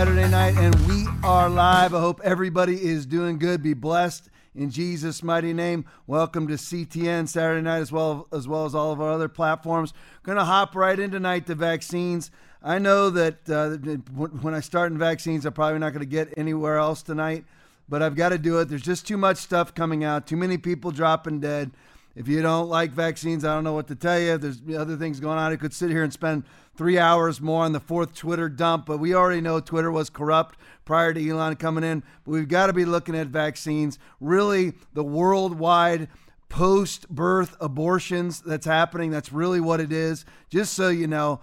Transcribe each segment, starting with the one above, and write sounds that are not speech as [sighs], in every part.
Saturday night, and we are live. I hope everybody is doing good. Be blessed in Jesus' mighty name. Welcome to CTN Saturday night, as well as well as all of our other platforms. Gonna hop right in tonight to vaccines. I know that uh, when I start in vaccines, I'm probably not going to get anywhere else tonight, but I've got to do it. There's just too much stuff coming out, too many people dropping dead. If you don't like vaccines, I don't know what to tell you. There's other things going on. I could sit here and spend three hours more on the fourth Twitter dump, but we already know Twitter was corrupt prior to Elon coming in. But we've got to be looking at vaccines, really the worldwide post birth abortions that's happening. That's really what it is. Just so you know.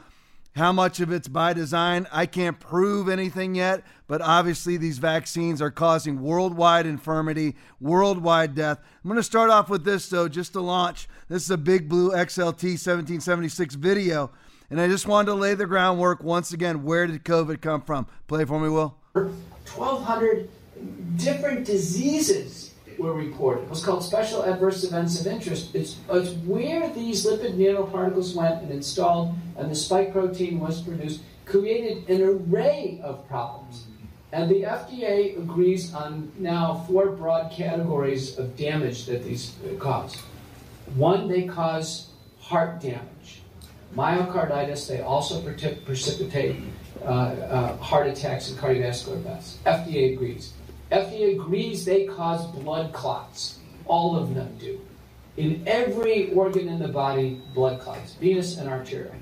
How much of it's by design? I can't prove anything yet, but obviously these vaccines are causing worldwide infirmity, worldwide death. I'm going to start off with this, though, just to launch. This is a Big Blue XLT 1776 video, and I just wanted to lay the groundwork once again. Where did COVID come from? Play for me, Will. 1,200 different diseases were reported. It was called special adverse events of interest. It's, it's where these lipid nanoparticles went and installed, and the spike protein was produced, created an array of problems. And the FDA agrees on now four broad categories of damage that these uh, cause. One, they cause heart damage. Myocarditis, they also precipitate uh, uh, heart attacks and cardiovascular deaths. FDA agrees. FDA agrees they cause blood clots. All of them do. In every organ in the body, blood clots, venous and arterial.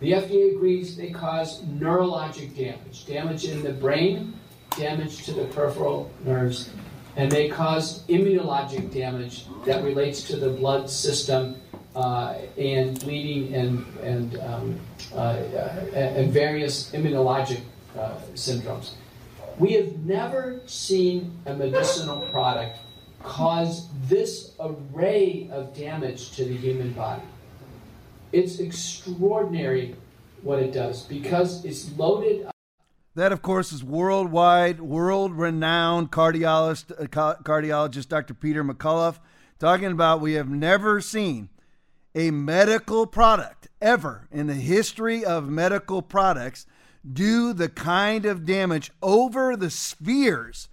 The FDA agrees they cause neurologic damage, damage in the brain, damage to the peripheral nerves, and they cause immunologic damage that relates to the blood system uh, and bleeding and and um, uh, uh and various immunologic uh, syndromes. We have never seen a medicinal product cause this array of damage to the human body. It's extraordinary what it does because it's loaded. That, of course, is worldwide, world renowned cardiologist, uh, cardiologist Dr. Peter McCullough talking about we have never seen a medical product ever in the history of medical products do the kind of damage over the spheres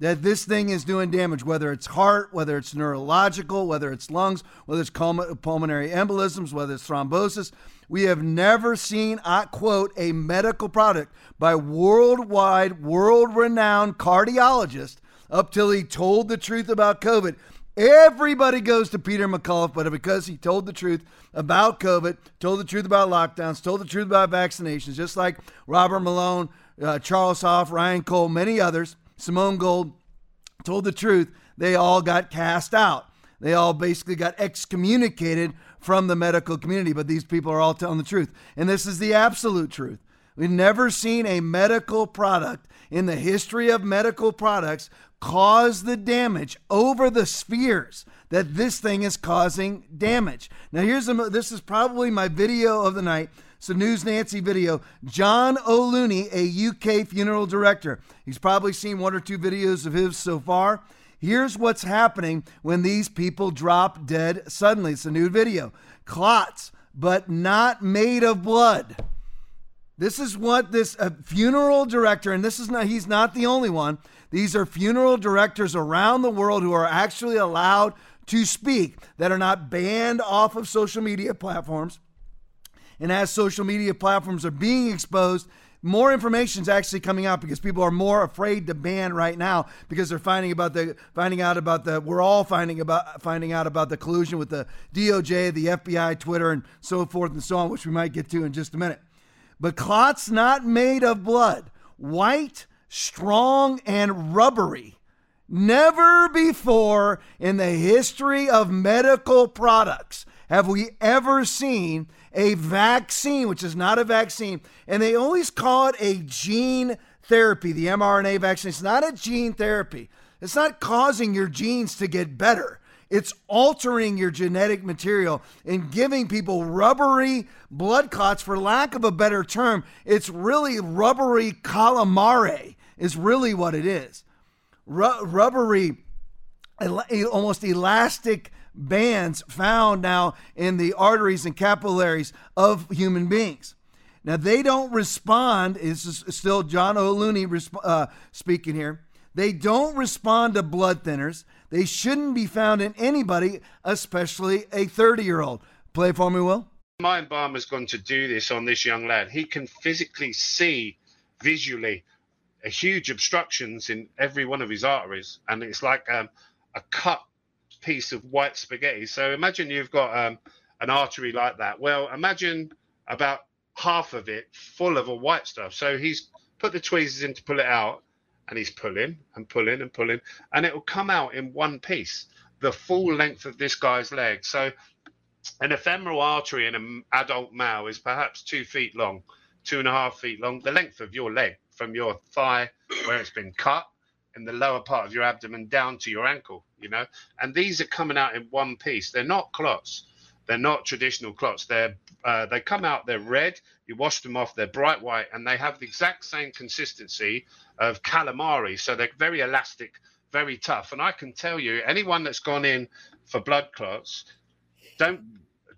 that this thing is doing damage, whether it's heart, whether it's neurological, whether it's lungs, whether it's pulmonary embolisms, whether it's thrombosis. We have never seen, I quote, a medical product by worldwide, world renowned cardiologist up till he told the truth about COVID. Everybody goes to Peter McCullough, but because he told the truth about COVID, told the truth about lockdowns, told the truth about vaccinations, just like Robert Malone, uh, Charles Hoffe, Ryan Cole, many others, Simone Gold told the truth, they all got cast out. They all basically got excommunicated from the medical community, but these people are all telling the truth. And this is the absolute truth. We've never seen a medical product in the history of medical products cause the damage over the spheres that this thing is causing damage. Now, here's a, this is probably my video of the night. It's a News Nancy video. John O'Looney, a UK funeral director. He's probably seen one or two videos of his so far. Here's what's happening when these people drop dead suddenly. It's a new video. Clots, but not made of blood. This is what this funeral director, and this is not, he's not the only one. These are funeral directors around the world who are actually allowed to speak that are not banned off of social media platforms. And as social media platforms are being exposed, more information is actually coming out because people are more afraid to ban right now because they're finding about the finding out about the we're all finding about finding out about the collusion with the DOJ, the FBI, Twitter, and so forth and so on, which we might get to in just a minute. But clot's not made of blood. White, strong, and rubbery. Never before in the history of medical products have we ever seen a vaccine, which is not a vaccine, and they always call it a gene therapy, the mRNA vaccine. It's not a gene therapy. It's not causing your genes to get better. It's altering your genetic material and giving people rubbery blood clots, for lack of a better term. It's really rubbery calamari, is really what it is. Ru- rubbery, almost elastic bands found now in the arteries and capillaries of human beings. Now they don't respond. This is still John O'Looney uh, speaking here. They don't respond to blood thinners. They shouldn't be found in anybody, especially a 30 year old. Play for me, Will. My embalmer's gone to do this on this young lad. He can physically see visually a huge obstructions in every one of his arteries, and it's like um, a cut piece of white spaghetti. So imagine you've got um, an artery like that. Well, imagine about half of it full of a white stuff. So he's put the tweezers in to pull it out, and he's pulling and pulling and pulling, and it will come out in one piece, the full length of this guy's leg. So an ephemeral artery in an adult male is perhaps two feet long, two and a half feet long, the length of your leg from your thigh where it's been cut in the lower part of your abdomen down to your ankle, you know. And these are coming out in one piece. They're not clots. They're not traditional clots. They're uh, they come out. They're red. You wash them off. They're bright white, and they have the exact same consistency of calamari. So they're very elastic, very tough. And I can tell you, anyone that's gone in for blood clots, don't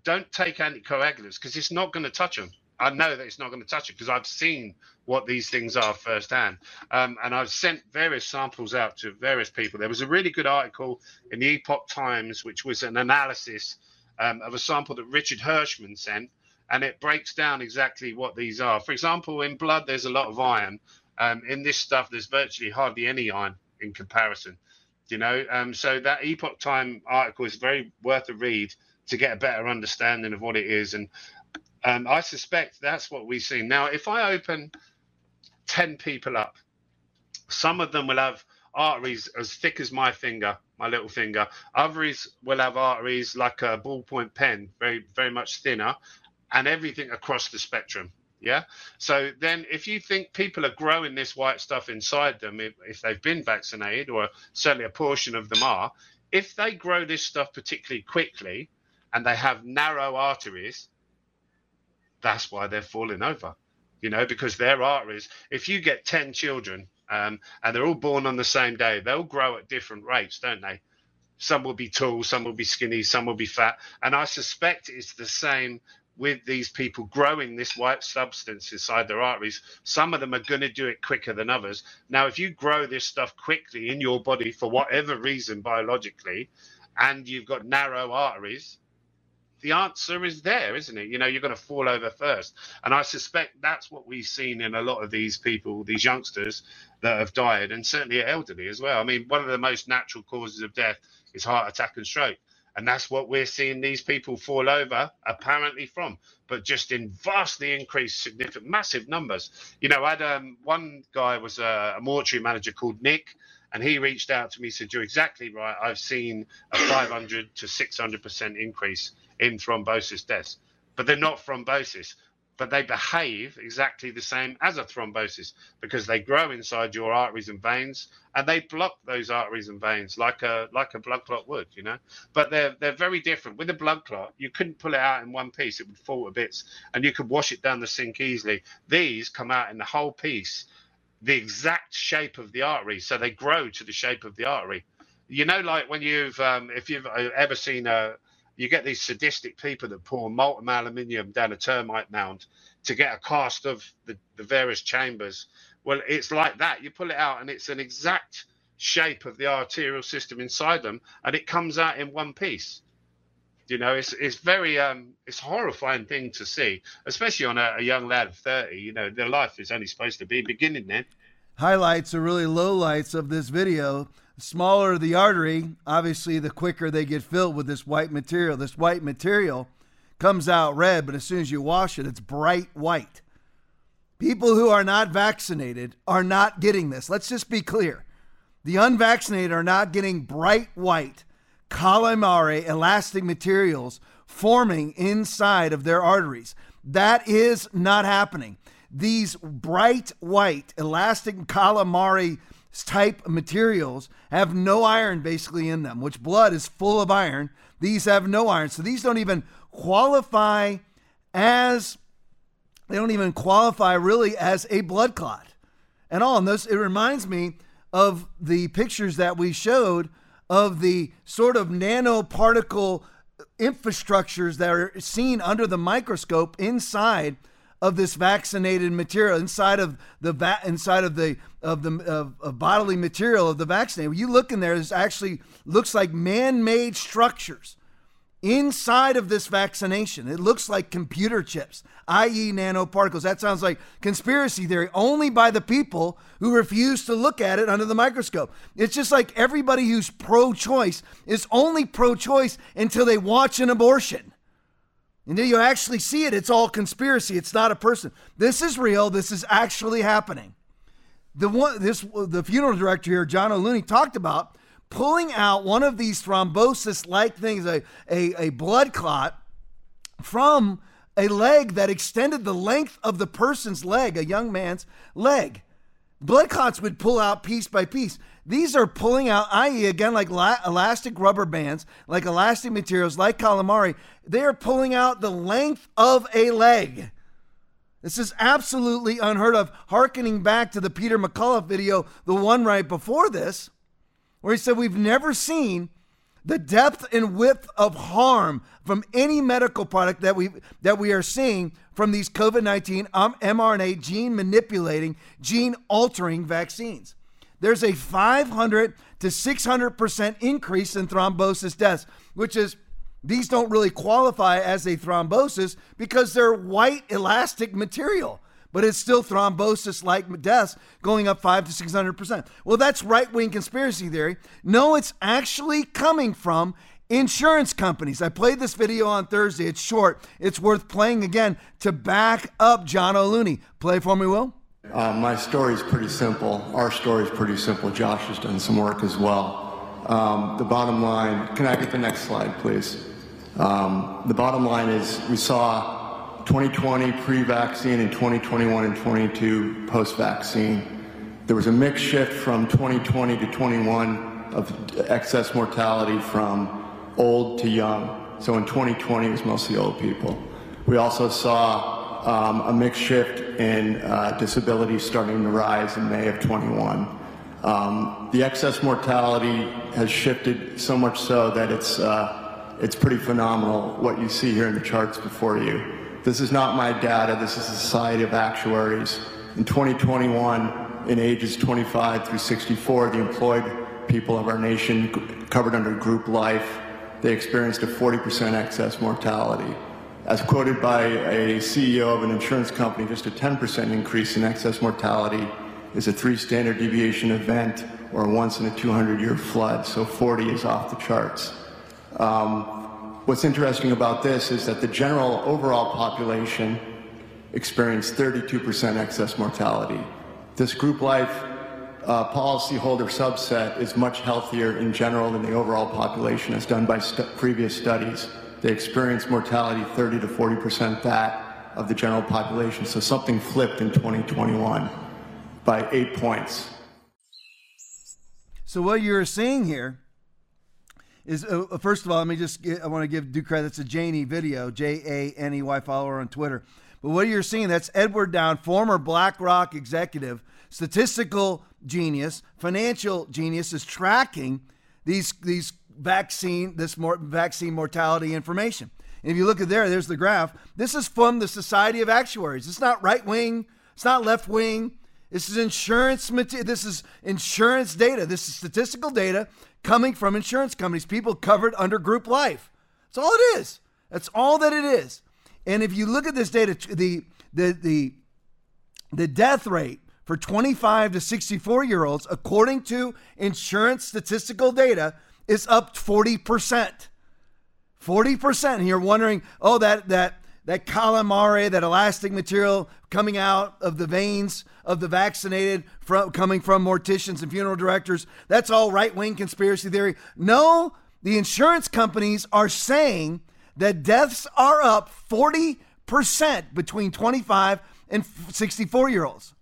don't take anticoagulants because it's not going to touch them. I know that it's not going to touch it because I've seen what these things are firsthand. Um, and I've sent various samples out to various people. There was a really good article in the Epoch Times, which was an analysis um, of a sample that Richard Hirschman sent, and it breaks down exactly what these are. For example, in blood, there's a lot of iron. Um, in this stuff, there's virtually hardly any iron in comparison. You know, um, so that Epoch Time article is very worth a read to get a better understanding of what it is. And and I suspect that's what we've seen. Now, if I open 10 people up, some of them will have arteries as thick as my finger, my little finger. Others will have arteries like a ballpoint pen, very, very much thinner, and everything across the spectrum. Yeah. So then, if you think people are growing this white stuff inside them, if, if they've been vaccinated, or certainly a portion of them are, if they grow this stuff particularly quickly and they have narrow arteries, that's why they're falling over, you know, because their arteries, if you get 10 children um, and they're all born on the same day, they'll grow at different rates, don't they? Some will be tall, some will be skinny, some will be fat. And I suspect it's the same with these people growing this white substance inside their arteries. Some of them are going to do it quicker than others. Now, if you grow this stuff quickly in your body for whatever reason biologically, and you've got narrow arteries, the answer is there, isn't it? You know, you're going to fall over first. And I suspect that's what we've seen in a lot of these people, these youngsters that have died, and certainly elderly as well. I mean, one of the most natural causes of death is heart attack and stroke. And that's what we're seeing these people fall over apparently from, but just in vastly increased, significant, massive numbers. You know, I had um, one guy was a, a mortuary manager called Nick, and he reached out to me, said, You're exactly right. I've seen a 500 to 600% increase in thrombosis deaths, but they're not thrombosis. But they behave exactly the same as a thrombosis because they grow inside your arteries and veins, and they block those arteries and veins like a like a blood clot would, you know. But they're they're very different. With a blood clot, you couldn't pull it out in one piece; it would fall to bits, and you could wash it down the sink easily. These come out in the whole piece, the exact shape of the artery, so they grow to the shape of the artery. You know, like when you've um, if you've uh, ever seen a you get these sadistic people that pour molten aluminium down a termite mound to get a cast of the, the various chambers. Well, it's like that. You pull it out, and it's an exact shape of the arterial system inside them, and it comes out in one piece. You know, it's it's very um it's a horrifying thing to see, especially on a, a young lad of thirty. You know, their life is only supposed to be beginning then. Highlights are really lowlights of this video smaller the artery, obviously, the quicker they get filled with this white material. This white material comes out red, but as soon as you wash it, it's bright white. People who are not vaccinated are not getting this. Let's just be clear. The unvaccinated are not getting bright white calamari elastic materials forming inside of their arteries. That is not happening. These bright white elastic calamari type materials have no iron basically in them, which blood is full of iron. These have no iron. So these don't even qualify as they don't even qualify really as a blood clot and all. And this it reminds me of the pictures that we showed of the sort of nanoparticle infrastructures that are seen under the microscope inside of this vaccinated material inside of the va- inside of the of the of, of bodily material of the vaccinated. When you look in there, this actually looks like man-made structures inside of this vaccination. It looks like computer chips, i.e., nanoparticles. That sounds like conspiracy theory only by the people who refuse to look at it under the microscope. It's just like everybody who's pro choice is only pro choice until they watch an abortion. And then you actually see it. It's all conspiracy. It's not a person. This is real. This is actually happening. The one, this, the funeral director here, John O'Looney, talked about pulling out one of these thrombosis like things, a, a, a blood clot from a leg that extended the length of the person's leg, a young man's leg. Blood clots would pull out piece by piece. These are pulling out, i.e., again, like la- elastic rubber bands, like elastic materials, like calamari. They are pulling out the length of a leg. This is absolutely unheard of. Harkening back to the Peter McCullough video, the one right before this, where he said, We've never seen the depth and width of harm from any medical product that we that we are seeing from these COVID-19 um, mRNA gene manipulating, gene altering vaccines. There's a 500 to 600% increase in thrombosis deaths, which is these don't really qualify as a thrombosis because they're white elastic material but it's still thrombosis like deaths going up 5 to 600%. Well, that's right wing conspiracy theory. No, it's actually coming from insurance companies. I played this video on Thursday. It's short, it's worth playing again to back up John O'Looney. Play for me, Will. Uh, my story is pretty simple. Our story is pretty simple. Josh has done some work as well. Um, the bottom line, can I get the next slide, please? Um, the bottom line is we saw 2020 pre-vaccine and 2021 and 22 post-vaccine. There was a mix shift from 2020 to 21 of excess mortality from old to young. So in 2020 it was mostly old people. We also saw um, a mix shift in uh, disability starting to rise in May of 21. Um, the excess mortality has shifted so much so that it's, uh, it's pretty phenomenal what you see here in the charts before you. This is not my data, this is the Society of Actuaries. In 2021, in ages 25 through 64, the employed people of our nation covered under group life, they experienced a 40% excess mortality. As quoted by a CEO of an insurance company, just a 10% increase in excess mortality is a three standard deviation event or a once in a 200 year flood, so 40 is off the charts. Um, What's interesting about this is that the general overall population experienced 32% excess mortality. This group life uh, policyholder subset is much healthier in general than the overall population as done by st previous studies. They experience mortality 30 to 40% that of the general population. So something flipped in 2021 by eight points. So what you're seeing here is uh, uh, first of all, let me just get, I want to give due credit. A Janey video, J A N E Y. follower on Twitter. But what you're seeing, that's Edward Dowd, former BlackRock executive, statistical genius, financial genius, is tracking these these vaccine this more vaccine mortality information. And if you look at there, there's the graph. This is from the Society of Actuaries. It's not right wing. It's not left wing. This is insurance. This is insurance data. This is statistical data coming from insurance companies, people covered under group life. That's all it is. That's all that it is. And if you look at this data, the the the the death rate for 25 to 64 year olds, according to insurance statistical data, is up 40%. 40%. And you're wondering, oh, that that that calamari, that elastic material coming out of the veins of the vaccinated from coming from morticians and funeral directors. That's all right-wing conspiracy theory. No, the insurance companies are saying that deaths are up 40% between 25 and 64 year olds.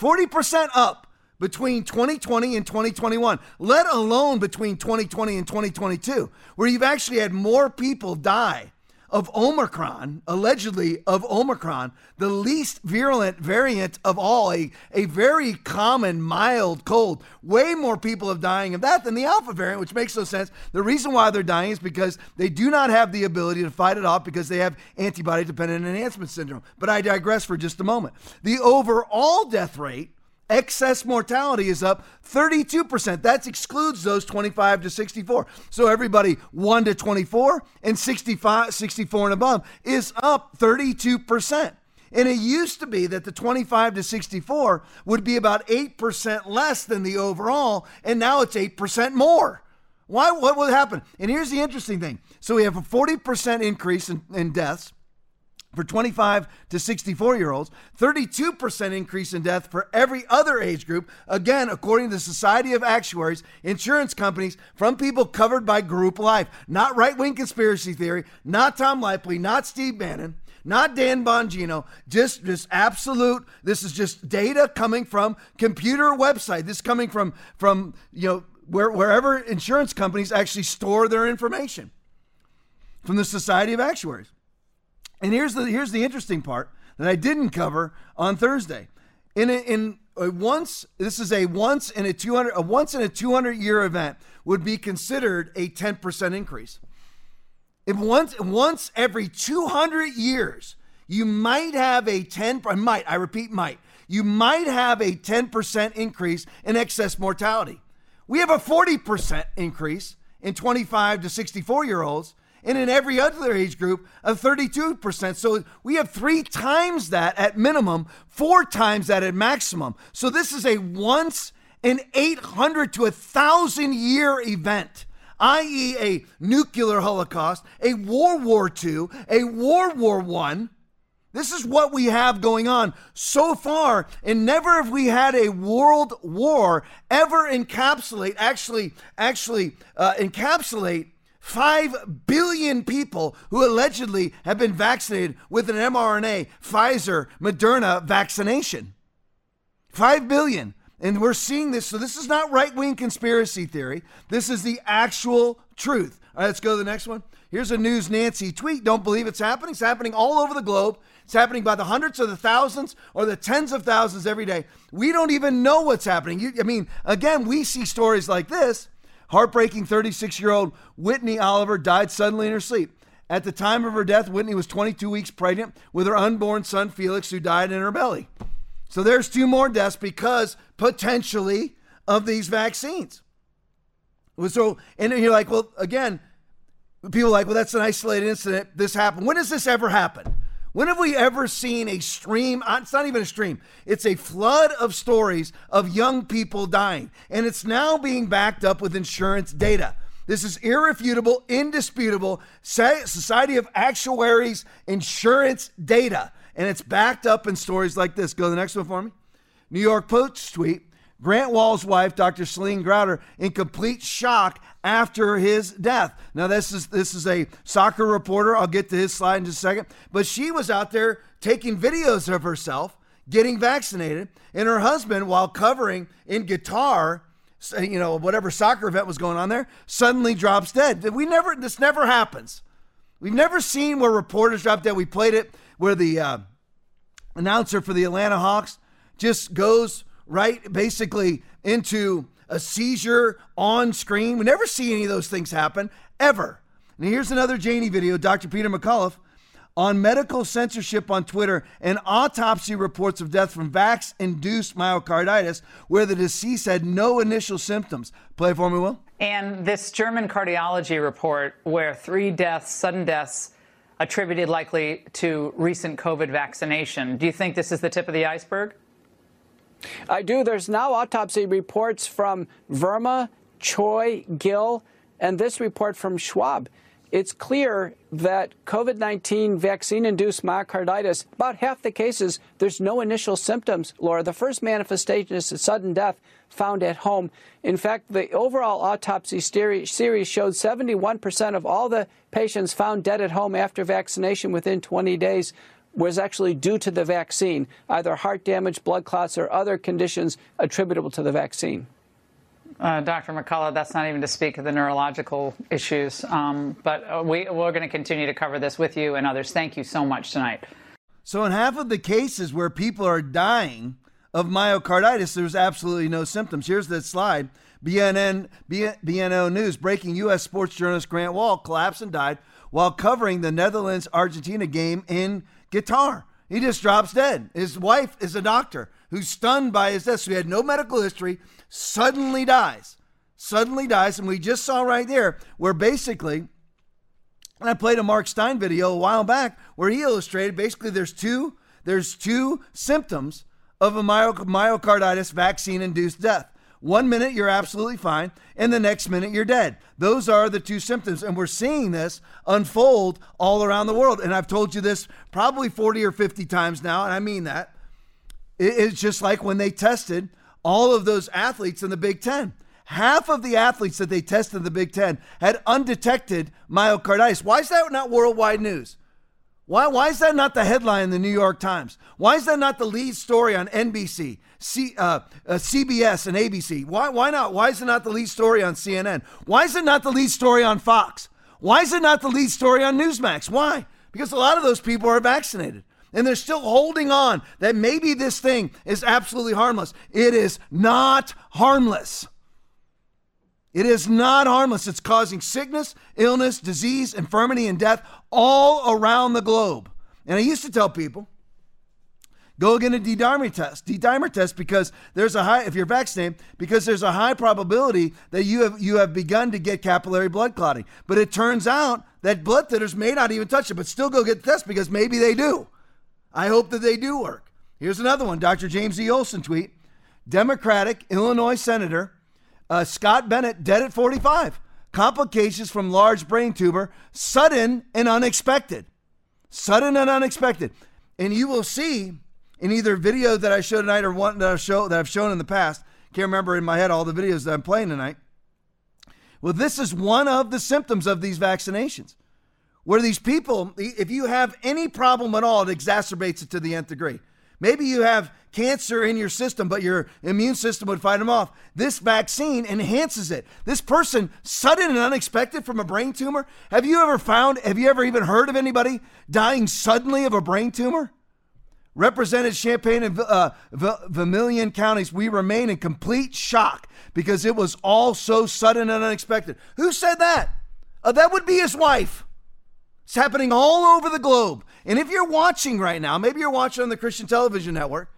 40% up between 2020 and 2021, let alone between 2020 and 2022, where you've actually had more people die of Omicron, allegedly of Omicron, the least virulent variant of all, a, a very common mild cold. Way more people are dying of that than the Alpha variant, which makes no sense. The reason why they're dying is because they do not have the ability to fight it off because they have antibody dependent enhancement syndrome. But I digress for just a moment. The overall death rate excess mortality is up 32%. That excludes those 25 to 64. So everybody 1 to 24 and 65 64 and above is up 32%. And it used to be that the 25 to 64 would be about 8% less than the overall, and now it's 8% more. Why? What would happen? And here's the interesting thing. So we have a 40% increase in, in deaths for 25 to 64 year olds, 32% increase in death for every other age group. Again, according to the Society of Actuaries, insurance companies from people covered by group life, not right wing conspiracy theory, not Tom Laipply, not Steve Bannon. Not Dan Bongino, just just absolute. This is just data coming from computer website. This coming from from you know where, wherever insurance companies actually store their information from the Society of Actuaries. And here's the here's the interesting part that I didn't cover on Thursday. In a, in a once this is a once in a 200 a once in a 200 year event would be considered a 10% increase. If once once every 200 years you might have a 10 might I repeat might you might have a 10% increase in excess mortality. We have a 40% increase in 25 to 64 year olds and in every other age group, a 32%. So we have three times that at minimum, four times that at maximum. So this is a once in 800 to a 1,000 year event i.e., a nuclear holocaust, a World War II, a World War I. This is what we have going on so far, and never have we had a world war ever encapsulate, actually, actually uh, encapsulate 5 billion people who allegedly have been vaccinated with an mRNA, Pfizer, Moderna vaccination. 5 billion. And we're seeing this. So, this is not right wing conspiracy theory. This is the actual truth. All right, let's go to the next one. Here's a News Nancy tweet. Don't believe it's happening. It's happening all over the globe. It's happening by the hundreds or the thousands or the tens of thousands every day. We don't even know what's happening. You, I mean, again, we see stories like this Heartbreaking 36 year old Whitney Oliver died suddenly in her sleep. At the time of her death, Whitney was 22 weeks pregnant with her unborn son Felix, who died in her belly. So there's two more deaths because potentially of these vaccines. So, and you're like, well, again, people are like, well, that's an isolated incident. This happened. When does this ever happen? When have we ever seen a stream? Uh, it's not even a stream, it's a flood of stories of young people dying. And it's now being backed up with insurance data. This is irrefutable, indisputable Society of Actuaries insurance data. And it's backed up in stories like this. Go to the next one for me. New York Post tweet Grant Wahl's wife, Dr. Celine Gounder, in complete shock after his death. Now, this is this is a soccer reporter. I'll get to his slide in just a second. But she was out there taking videos of herself getting vaccinated, and her husband, while covering in Qatar, you know, whatever soccer event was going on there, suddenly drops dead. We never, this never happens. We've never seen where reporters drop dead. We played it where the uh, announcer for the Atlanta Hawks just goes right basically into a seizure on screen. We never see any of those things happen, ever. And here's another Janey video, Dr. Peter McCullough, on medical censorship on Twitter and autopsy reports of death from vax induced myocarditis, where the deceased had no initial symptoms. Play for me, Will. And this German cardiology report, where three deaths, sudden deaths, attributed likely to recent COVID vaccination. Do you think this is the tip of the iceberg? I do. There's now autopsy reports from Verma, Choi, Gill, and this report from Schwab. It's clear that COVID 19 vaccine induced myocarditis, about half the cases, there's no initial symptoms, Laura. The first manifestation is a sudden death found at home. In fact, the overall autopsy series showed 71% of all the patients found dead at home after vaccination within 20 days was actually due to the vaccine, either heart damage, blood clots, or other conditions attributable to the vaccine. Uh, Dr. McCullough, that's not even to speak of the neurological issues. Um, but uh, we, we're going to continue to cover this with you and others. Thank you so much tonight. So, in half of the cases where people are dying of myocarditis, there's absolutely no symptoms. Here's the slide. BNN, BNO News breaking U.S. sports journalist Grant Wahl collapsed and died while covering the Netherlands Argentina game in Qatar. He just drops dead. His wife is a doctor who's stunned by his death. So he had no medical history, suddenly dies. Suddenly dies. And we just saw right there where basically, and I played a Mark Steyn video a while back where he illustrated basically there's two there's two symptoms of a myocarditis vaccine induced death. One minute you're absolutely fine, and the next minute you're dead. Those are the two symptoms. And we're seeing this unfold all around the world. And I've told you this probably 40 or 50 times now, and I mean that. It's just like when they tested all of those athletes in the Big Ten. Half of the athletes that they tested in the Big Ten had undetected myocarditis. Why is that not worldwide news? Why, why is that not the headline in the New York Times? Why is that not the lead story on NBC, C, uh, uh, CBS, and ABC? Why, why not? Why is it not the lead story on CNN? Why is it not the lead story on Fox? Why is it not the lead story on Newsmax? Why? Because a lot of those people are vaccinated and they're still holding on that maybe this thing is absolutely harmless. It is not harmless. It is not harmless. It's causing sickness, illness, disease, infirmity, and death all around the globe. And I used to tell people, go get a D-dimer test. D-dimer test because there's a high if you're vaccinated because there's a high probability that you have you have begun to get capillary blood clotting. But it turns out that blood thinners may not even touch it, but still go get the test because maybe they do. I hope that they do work. Here's another one. Dr. James E. Olson tweet. Democratic Illinois Senator uh, Scott Bennett dead at 45. Complications from large brain tumor, sudden and unexpected. Sudden and unexpected. And you will see in either video that I showed tonight or one that I've, show, that I've shown in the past. Can't remember in my head all the videos that I'm playing tonight. Well, this is one of the symptoms of these vaccinations. Where these people, if you have any problem at all, it exacerbates it to the nth degree. Maybe you have cancer in your system, but your immune system would fight them off. This vaccine enhances it. This person, sudden and unexpected from a brain tumor. Have you ever found, have you ever even heard of anybody dying suddenly of a brain tumor? Represented Champaign and uh, Vermilion counties, we remain in complete shock because it was all so sudden and unexpected. Who said that? Uh, that would be his wife. It's happening all over the globe. And if you're watching right now, maybe you're watching on the Christian television network,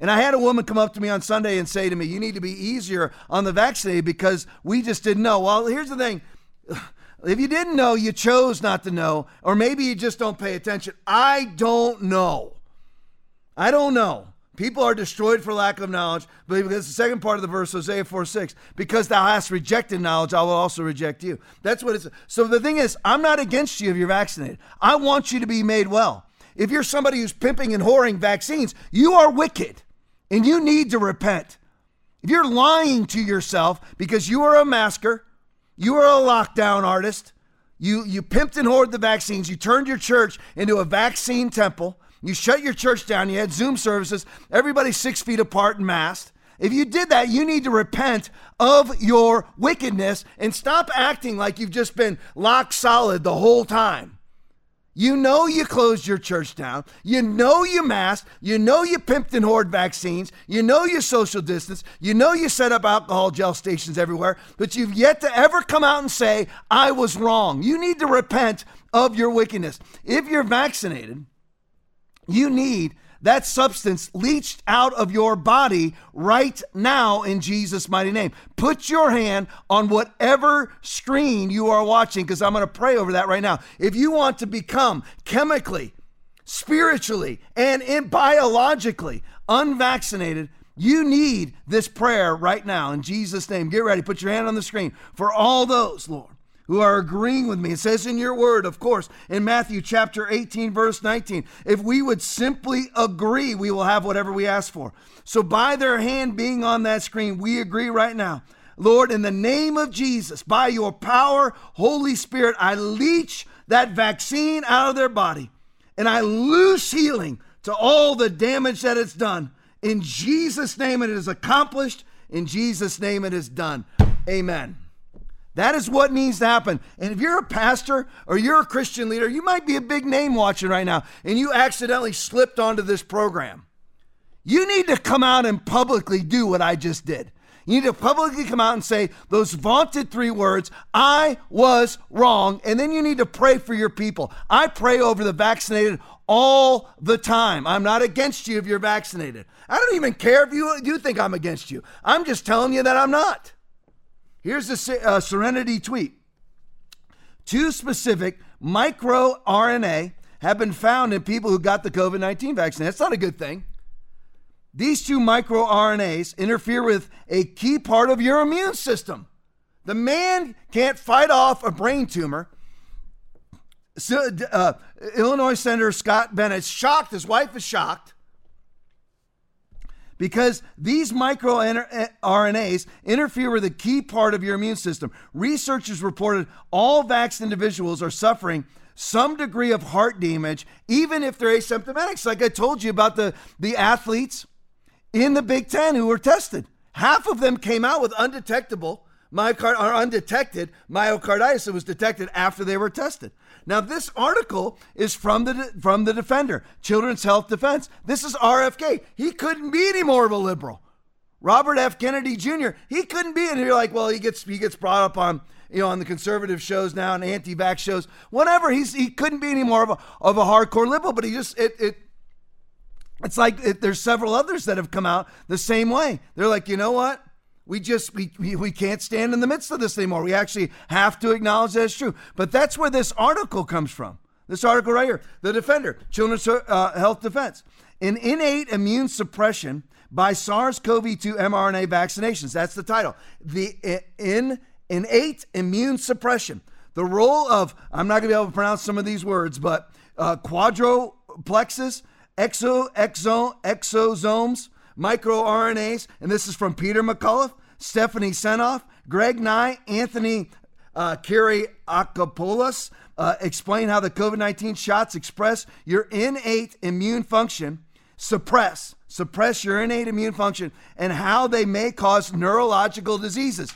and I had a woman come up to me on Sunday and say to me, You need to be easier on the vaccinated because we just didn't know. Well, here's the thing. [sighs] If you didn't know, you chose not to know, or maybe you just don't pay attention. I don't know. I don't know. People are destroyed for lack of knowledge. But because the second part of the verse, Hosea 4 6, because thou hast rejected knowledge, I will also reject you. That's what it's. So the thing is, I'm not against you if you're vaccinated. I want you to be made well. If you're somebody who's pimping and whoring vaccines, you are wicked and you need to repent. If you're lying to yourself because you are a masker, you are a lockdown artist, you, you pimped and hoarded the vaccines, you turned your church into a vaccine temple, you shut your church down. You had Zoom services, everybody six feet apart and masked. If you did that, you need to repent of your wickedness and stop acting like you've just been lock solid the whole time. You know you closed your church down. You know you masked. You know you pimped and hoard vaccines. You know you social distance. You know you set up alcohol gel stations everywhere. But you've yet to ever come out and say, I was wrong. You need to repent of your wickedness. If you're vaccinated, you need that substance leached out of your body right now in Jesus' mighty name. Put your hand on whatever screen you are watching because I'm going to pray over that right now. If you want to become chemically, spiritually, and in biologically unvaccinated, you need this prayer right now in Jesus' name. Get ready. Put your hand on the screen for all those, Lord who are agreeing with me. It says in your word, of course, in Matthew chapter 18, verse 19, if we would simply agree, we will have whatever we ask for. So, by their hand being on that screen, we agree right now. Lord, in the name of Jesus, by your power, Holy Spirit, I leach that vaccine out of their body and I loose healing to all the damage that it's done. In Jesus' name, it is accomplished In Jesus' name it is done. Amen. That is what needs to happen. And if you're a pastor or you're a Christian leader, you might be a big name watching right now, and you accidentally slipped onto this program. You need to come out and publicly do what I just did. You need to publicly come out and say those vaunted three words, I was wrong. And then you need to pray for your people. I pray over the vaccinated all the time. I'm not against you if you're vaccinated. I don't even care if you, you think I'm against you. I'm just telling you that I'm not. Here's a uh, Serenity tweet. Two specific micro RNA have been found in people who got the COVID 19 vaccine. That's not a good thing. These two microRNAs interfere with a key part of your immune system. The man can't fight off a brain tumor. So, uh, Illinois Senator Scott Bennett shocked. His wife is shocked because these microRNAs interfere with a key part of your immune system. Researchers reported all vaccinated individuals are suffering some degree of heart damage, even if they're asymptomatic. So like I told you about the, the athletes in the Big Ten who were tested. Half of them came out with undetectable myocard or undetected myocarditis that was detected after they were tested. Now, this article is from the from the Defender, Children's Health Defense. This is RFK. He couldn't be any more of a liberal. Robert F. Kennedy Jr. He couldn't be, and you're like, well, he gets he gets brought up on you know on the conservative shows now and anti-vax shows, whatever. He's he couldn't be any more of a of a hardcore liberal, but he just it it it's like it, there's several others that have come out the same way. They're like, you know what? We just we, we, we can't stand in the midst of this anymore. We actually have to acknowledge that it's true. But that's where this article comes from. This article right here, the Defender, Children's uh, Health Defense, an innate immune suppression by SARS-CoV-2 mRNA vaccinations. That's the title. The in innate immune suppression. The role of I'm not going to be able to pronounce some of these words, but uh, quadruplexes, exo exo exosomes microRNAs, and this is from Peter McCullough, Stephanie Seneff, Greg Nigh, Anthony uh, Kyriakopoulos uh, explain how the COVID 19 shots express your innate immune function, suppress, suppress your innate immune function, and how they may cause neurological diseases.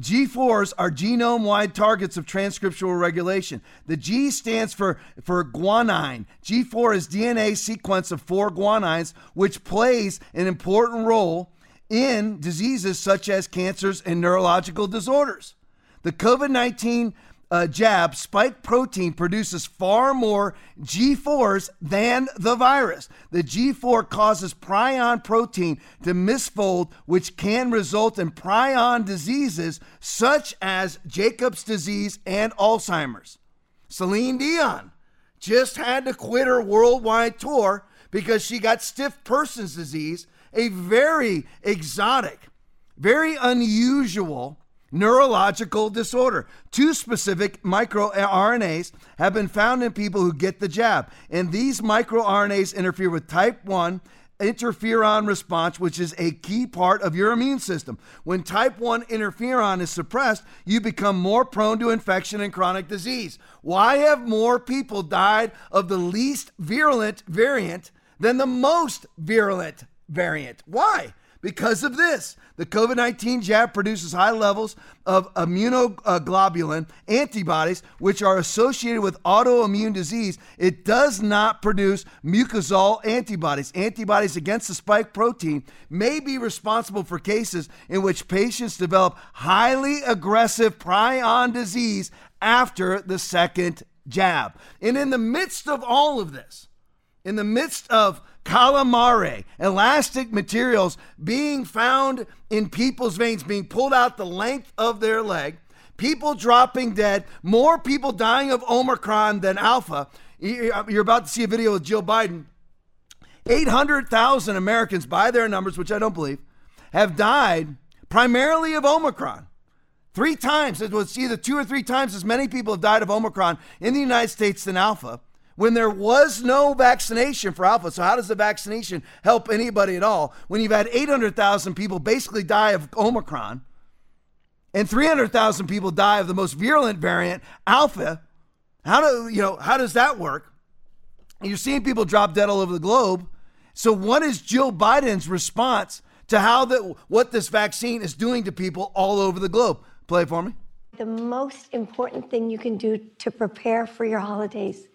G4s are genome wide targets of transcriptional regulation. The G stands for, for guanine. G4 is DNA sequence of four guanines, which plays an important role in diseases such as cancers and neurological disorders. The COVID 19 uh, jab, spike protein produces far more G4s than the virus. The G4 causes prion protein to misfold, which can result in prion diseases such as Jacob's disease and Alzheimer's. Celine Dion just had to quit her worldwide tour because she got stiff person's disease, a very exotic, very unusual neurological disorder. Two specific microRNAs have been found in people who get the jab, and these microRNAs interfere with type 1 interferon response, which is a key part of your immune system. When type 1 interferon is suppressed, you become more prone to infection and chronic disease. Why have more people died of the least virulent variant than the most virulent variant? Why? Because of this, the COVID 19 jab produces high levels of immunoglobulin antibodies, which are associated with autoimmune disease. It does not produce mucosal antibodies. Antibodies against the spike protein may be responsible for cases in which patients develop highly aggressive prion disease after the second jab. And in the midst of all of this, in the midst of calamari, elastic materials being found in people's veins, being pulled out the length of their leg, people dropping dead, more people dying of Omicron than Alpha. Uh, you're about to see a video with Jill Biden. 800,000 Americans, by their numbers, which I don't believe, have died primarily of Omicron. Three times, it was either two or three times as many people have died of Omicron in the United States than Alpha when there was no vaccination for alpha. So, how does the vaccination help anybody at all when you've had 800,000 people basically die of Omicron and 300,000 people die of the most virulent variant, alpha? How do you know? How does that work? You're seeing people drop dead all over the globe. So, what is Jill Biden's response to how the what this vaccine is doing to people all over the globe? Play for me. The most important thing you can do to prepare for your holidays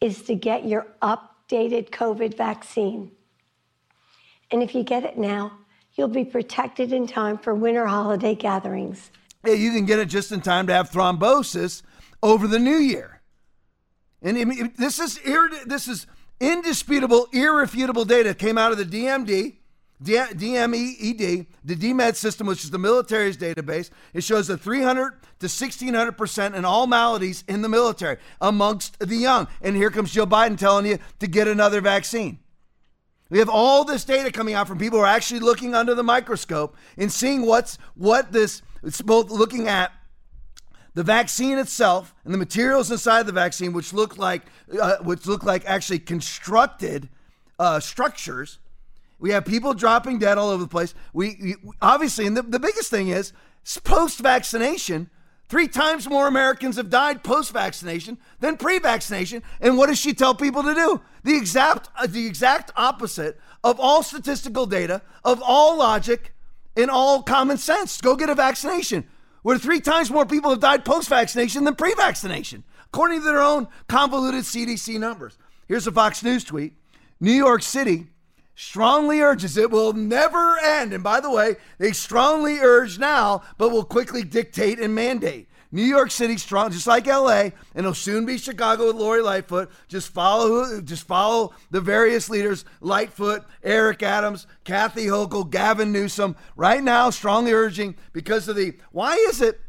is to get your updated COVID vaccine. And if you get it now, you'll be protected in time for winter holiday gatherings. Yeah, you can get it just in time to have thrombosis over the new year. And this is this is indisputable, irrefutable data came out of the DMD, DMED, the DMED system, which is the military's database. It shows a 300 to 1600% in all maladies in the military amongst the young. And here comes Joe Biden telling you to get another vaccine. We have all this data coming out from people who are actually looking under the microscope and seeing what's what this it's both looking at the vaccine itself and the materials inside the vaccine, which look like uh, which look like actually constructed uh, structures. We have people dropping dead all over the place. We, we obviously, and the, the biggest thing is post vaccination. Three times more Americans have died post vaccination than pre vaccination. And what does she tell people to do? The exact, uh, the exact opposite of all statistical data, of all logic, and all common sense. Go get a vaccination. Where three times more people have died post vaccination than pre vaccination, according to their own convoluted CDC numbers. Here's a Fox News tweet New York City strongly urges it will never end. And by the way, they strongly urge now, but will quickly dictate and mandate. New York City strong, just like LA, and it'll soon be Chicago with Lori Lightfoot. Just follow, just follow the various leaders: Lightfoot, Eric Adams, Kathy Hochul, Gavin Newsom. Right now, strongly urging because of the why is it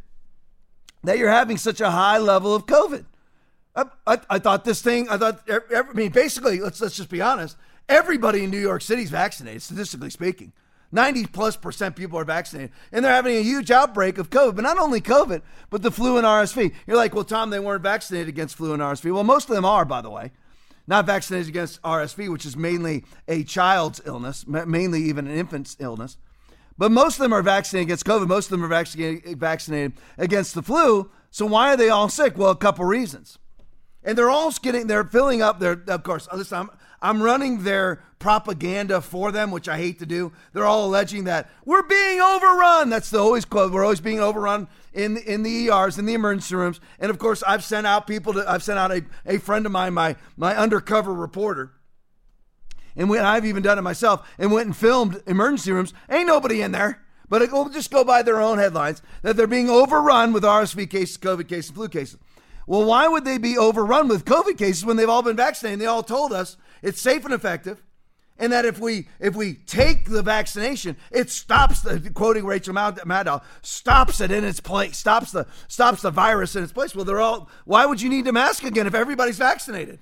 that you're having such a high level of COVID? I, I, I thought this thing. I thought. I mean, basically, let's let's just be honest. Everybody in New York City is vaccinated, statistically speaking. 90 plus percent people are vaccinated, and they're having a huge outbreak of COVID. But not only COVID, but the flu and RSV. You're like, well, Tom, they weren't vaccinated against flu and RSV. Well, most of them are, by the way. Not vaccinated against RSV, which is mainly a child's illness, mainly even an infant's illness. But most of them are vaccinated against COVID. Most of them are vaccinated, against the flu. So why are they all sick? Well, a couple reasons. And they're all getting, they're filling up their, of course, listen, I'm, I'm running their propaganda for them, which I hate to do. They're all alleging that we're being overrun. That's the always quote. We're always being overrun in in the ERs, in the emergency rooms. And of course, I've sent out people to. I've sent out a, a friend of mine, my my undercover reporter. And when I've even done it myself and went and filmed emergency rooms, ain't nobody in there. But it will just go by their own headlines that they're being overrun with RSV cases, COVID cases, flu cases. Well, why would they be overrun with COVID cases when they've all been vaccinated? They all told us it's safe and effective, and that if we if we take the vaccination, it stops the quoting Rachel Maddow stops it in its place, stops the stops the virus in its place. Well, they're all. Why would you need a mask again if everybody's vaccinated?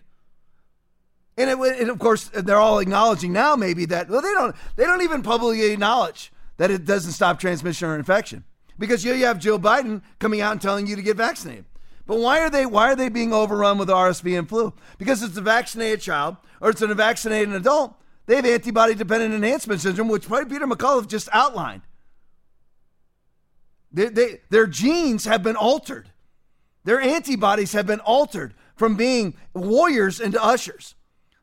And, it, and of course, they're all acknowledging now maybe that well they don't they don't even publicly acknowledge that it doesn't stop transmission or infection because you have Joe Biden coming out and telling you to get vaccinated. But why are they why are they being overrun with RSV and flu? Because it's a vaccinated child or it's an vaccinated adult. They have antibody dependent enhancement syndrome, which Peter McCullough just outlined. They, they, their genes have been altered. Their antibodies have been altered from being warriors into ushers.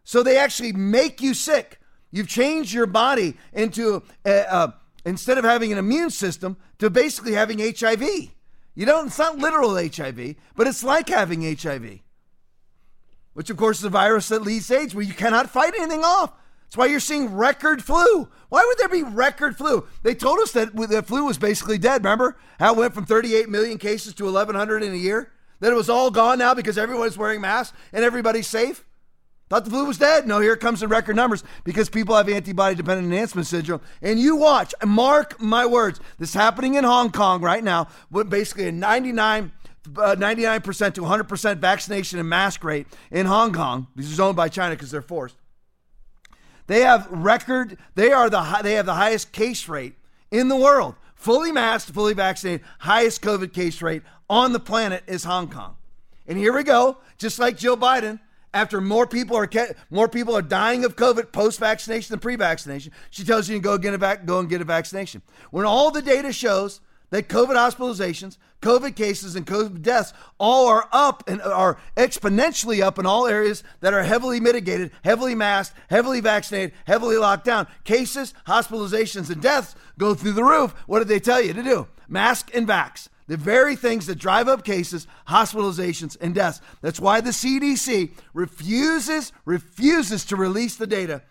So they actually make you sick. You've changed your body into, a, a, instead of having an immune system, to basically having HIV. You don't, it's not literal HIV, but it's like having HIV, which of course is a virus that leads to AIDS where you cannot fight anything off. That's why you're seeing record flu. Why would there be record flu? They told us that the flu was basically dead. Remember how it went from 38 million cases to 1,100 in a year? That it was all gone now because everyone's wearing masks and everybody's safe? Thought the flu was dead. No, here it comes in record numbers because people have antibody dependent enhancement syndrome. And you watch, mark my words, this is happening in Hong Kong right now, with basically a 99 uh, 99% to 100% vaccination and mask rate in Hong Kong. This is owned by China because they're forced. They have record. They are the they have the highest case rate in the world. Fully masked, fully vaccinated, highest COVID case rate on the planet is Hong Kong. And here we go, just like Joe Biden after more people are more people are dying of COVID post vaccination than pre vaccination, she tells you to go get a vac- go and get a vaccination. When all the data shows that COVID hospitalizations, COVID cases, and COVID deaths all are up and are exponentially up in all areas that are heavily mitigated, heavily masked, heavily vaccinated, heavily locked down. Cases, hospitalizations, and deaths go through the roof. What did they tell you to do? Mask and vax. The very things that drive up cases, hospitalizations, and deaths. That's why the CDC refuses, refuses to release the data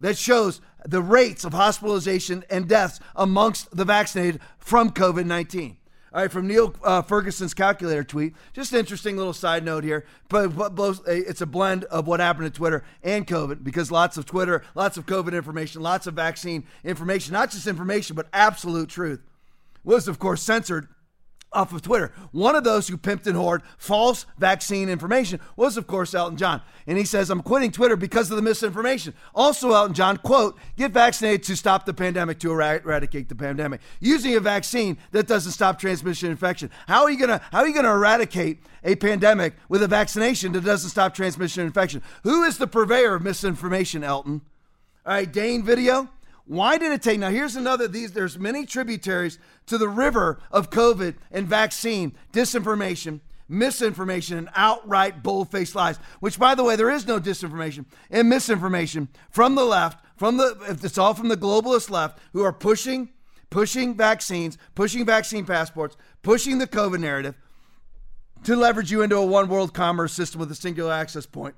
that shows the rates of hospitalization and deaths amongst the vaccinated from COVID 19. All right, from Neil uh, Ferguson's calculator tweet. Just an interesting little side note here, but, but it's a blend of what happened to Twitter and COVID because lots of Twitter, lots of COVID information, lots of vaccine information, not just information, but absolute truth, was of course censored off of Twitter. One of those who pimped and hoard false vaccine information was, of course, Elton John. And he says, I'm quitting Twitter because of the misinformation. Also, Elton John, quote, get vaccinated to stop the pandemic, to eradicate the pandemic. Using a vaccine that doesn't stop transmission infection. How are you gonna how are you gonna eradicate a pandemic with a vaccination that doesn't stop transmission infection? Who is the purveyor of misinformation, Elton? All right, Dane video. Why did it take? Now, here's another. These there's many tributaries to the river of COVID and vaccine disinformation, misinformation, and outright bold-faced lies. Which, by the way, there is no disinformation and misinformation from the left. From the if it's all from the globalist left who are pushing, pushing vaccines, pushing vaccine passports, pushing the COVID narrative to leverage you into a one world commerce system with a singular access point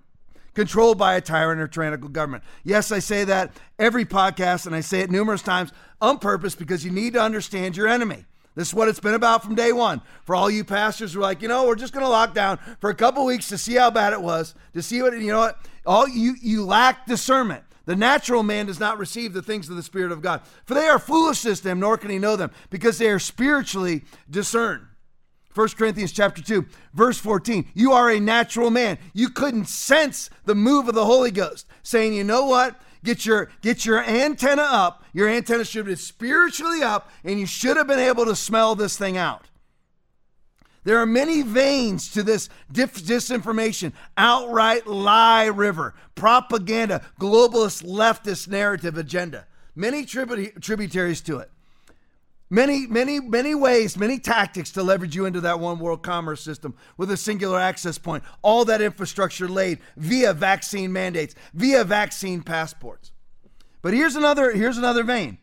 controlled by a tyrant or tyrannical government. Yes, I say that every podcast, and I say it numerous times on purpose because you need to understand your enemy. This is what it's been about from day one. For all you pastors who are like, you know, we're just going to lock down for a couple weeks to see how bad it was, to see what, you know what, all you, you lack discernment. The natural man does not receive the things of the Spirit of God, for they are foolishness to him, nor can he know them, because they are spiritually discerned. 1 Corinthians chapter 2, verse 14. You are a natural man. You couldn't sense the move of the Holy Ghost, saying, you know what? Get your get your antenna up. Your antenna should be spiritually up, and you should have been able to smell this thing out. There are many veins to this disinformation, outright lie river, propaganda, globalist leftist narrative agenda. Many tributaries to it. Many, many, many ways, many tactics to leverage you into that one world commerce system with a singular access point. All that infrastructure laid via vaccine mandates, via vaccine passports. But here's another, here's another vein.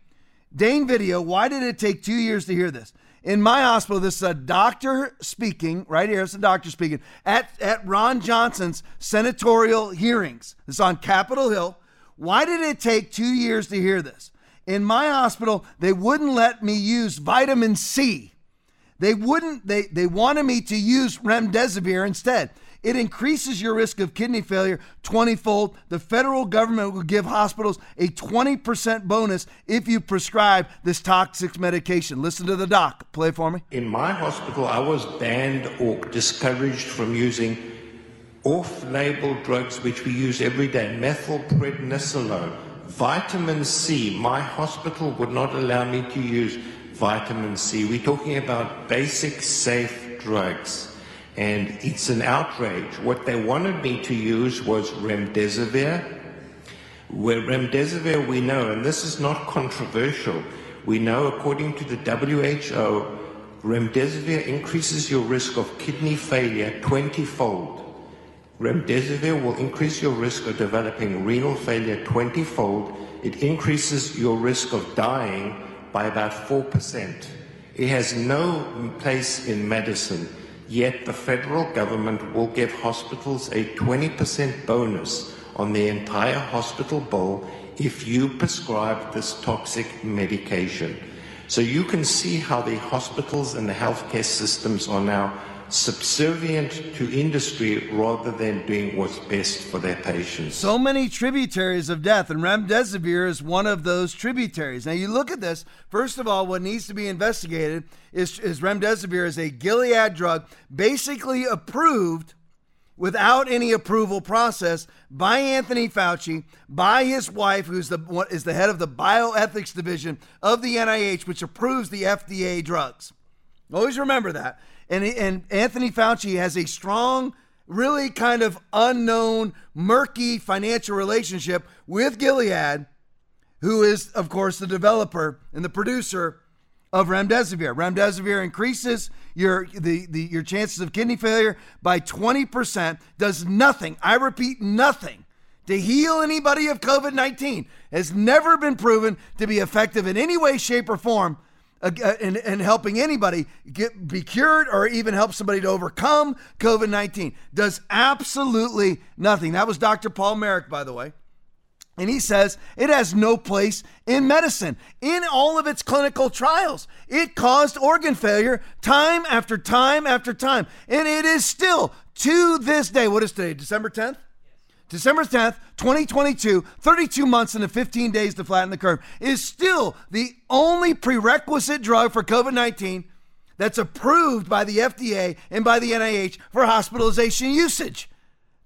Dane video, why did it take two years to hear this? In my hospital, this is a doctor speaking, right here, it's a doctor speaking, at, at Ron Johnson's senatorial hearings. Is on Capitol Hill. Why did it take two years to hear this? In my hospital, they wouldn't let me use vitamin C. They wouldn't, they, they wanted me to use remdesivir instead. It increases your risk of kidney failure 20 fold. The federal government will give hospitals a 20% bonus if you prescribe this toxic medication. Listen to the doc. Play for me. In my hospital, I was banned or discouraged from using off label drugs which we use every day methylprednisolone Vitamin C, my hospital would not allow me to use vitamin C. We're talking about basic, safe drugs. And it's an outrage. What they wanted me to use was remdesivir. Where remdesivir, we know, and this is not controversial, we know according to the WHO, remdesivir increases your risk of kidney failure 20 fold. Remdesivir will increase your risk of developing renal failure 20 fold. It increases your risk of dying by about 4%. It has no place in medicine, yet the federal government will give hospitals a 20% bonus on the entire hospital bill if you prescribe this toxic medication. So you can see how the hospitals and the healthcare systems are now subservient to industry rather than doing what's best for their patients. So many tributaries of death, and remdesivir is one of those tributaries. Now, you look at this. First of all, what needs to be investigated is, is remdesivir is a Gilead drug, basically approved without any approval process by Anthony Fauci, by his wife, who's the what is the head of the bioethics division of the NIH, which approves the FDA drugs. Always remember that. And, and Anthony Fauci has a strong, really kind of unknown, murky financial relationship with Gilead, who is, of course, the developer and the producer of remdesivir. Remdesivir increases your the, the your chances of kidney failure by 20%, does nothing. I repeat, nothing to heal anybody of COVID-19. Has never been proven to be effective in any way, shape, or form uh, in, in helping anybody get be cured or even help somebody to overcome COVID 19. Does absolutely nothing. That was Dr. Paul Marik, by the way. And he says it has no place in medicine. In all of its clinical trials, it caused organ failure time after time after time. And it is still to this day, what is today, December 10th? December 10th, 2022, 32 months and 15 days to flatten the curve, is still the only prerequisite drug for COVID 19 that's approved by the FDA and by the NIH for hospitalization usage.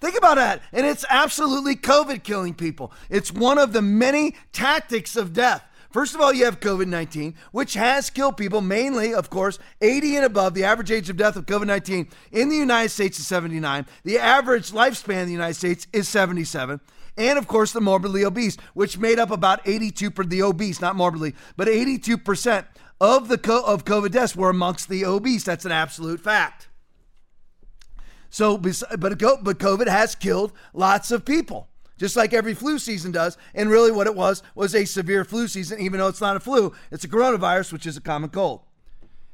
Think about that. And it's absolutely COVID killing people. It's one of the many tactics of death. First of all, you have COVID 19, which has killed people, mainly, of course, 80 and above. The average age of death of COVID 19 in the United States is 79. The average lifespan in the United States is 77. And of course, the morbidly obese, which made up about 82 per the obese, not morbidly, but 82% of the of COVID deaths were amongst the obese. That's an absolute fact. So, but but COVID has killed lots of people just like every flu season does. And really, what it was was a severe flu season, even though it's not a flu, it's a coronavirus, which is a common cold.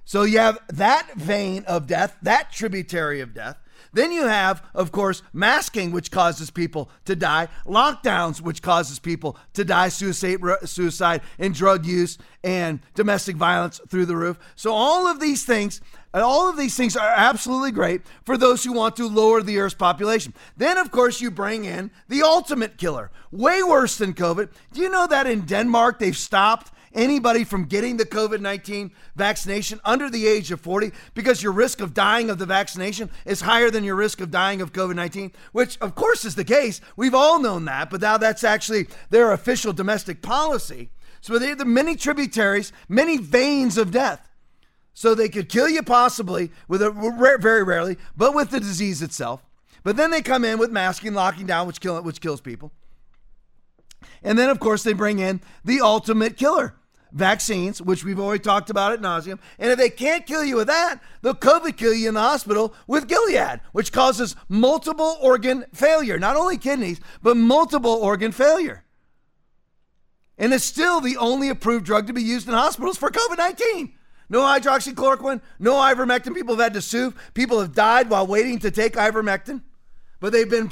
So you have that vein of death, that tributary of death. Then you have, of course, masking, which causes people to die, lockdowns, which causes people to die, suicide, suicide and drug use and domestic violence through the roof. So all of these things all of these things are absolutely great for those who want to lower the Earth's population. Then, of course, you bring in the ultimate killer, way worse than COVID. Do you know that in Denmark they've stopped anybody from getting the COVID 19 vaccination under the age of 40 because your risk of dying of the vaccination is higher than your risk of dying of COVID 19, which of course is the case. We've all known that, but now that's actually their official domestic policy. So they the many tributaries, many veins of death. So they could kill you possibly with a very rarely, but with the disease itself. But then they come in with masking, locking down, which kill which kills people. And then of course they bring in the ultimate killer, vaccines, which we've already talked about at nauseum. And if they can't kill you with that, they'll COVID kill you in the hospital with Gilead, which causes multiple organ failure, not only kidneys, but multiple organ failure. And it's still the only approved drug to be used in hospitals for COVID 19. No hydroxychloroquine, no ivermectin. People have had to sue. People have died while waiting to take ivermectin. But they've been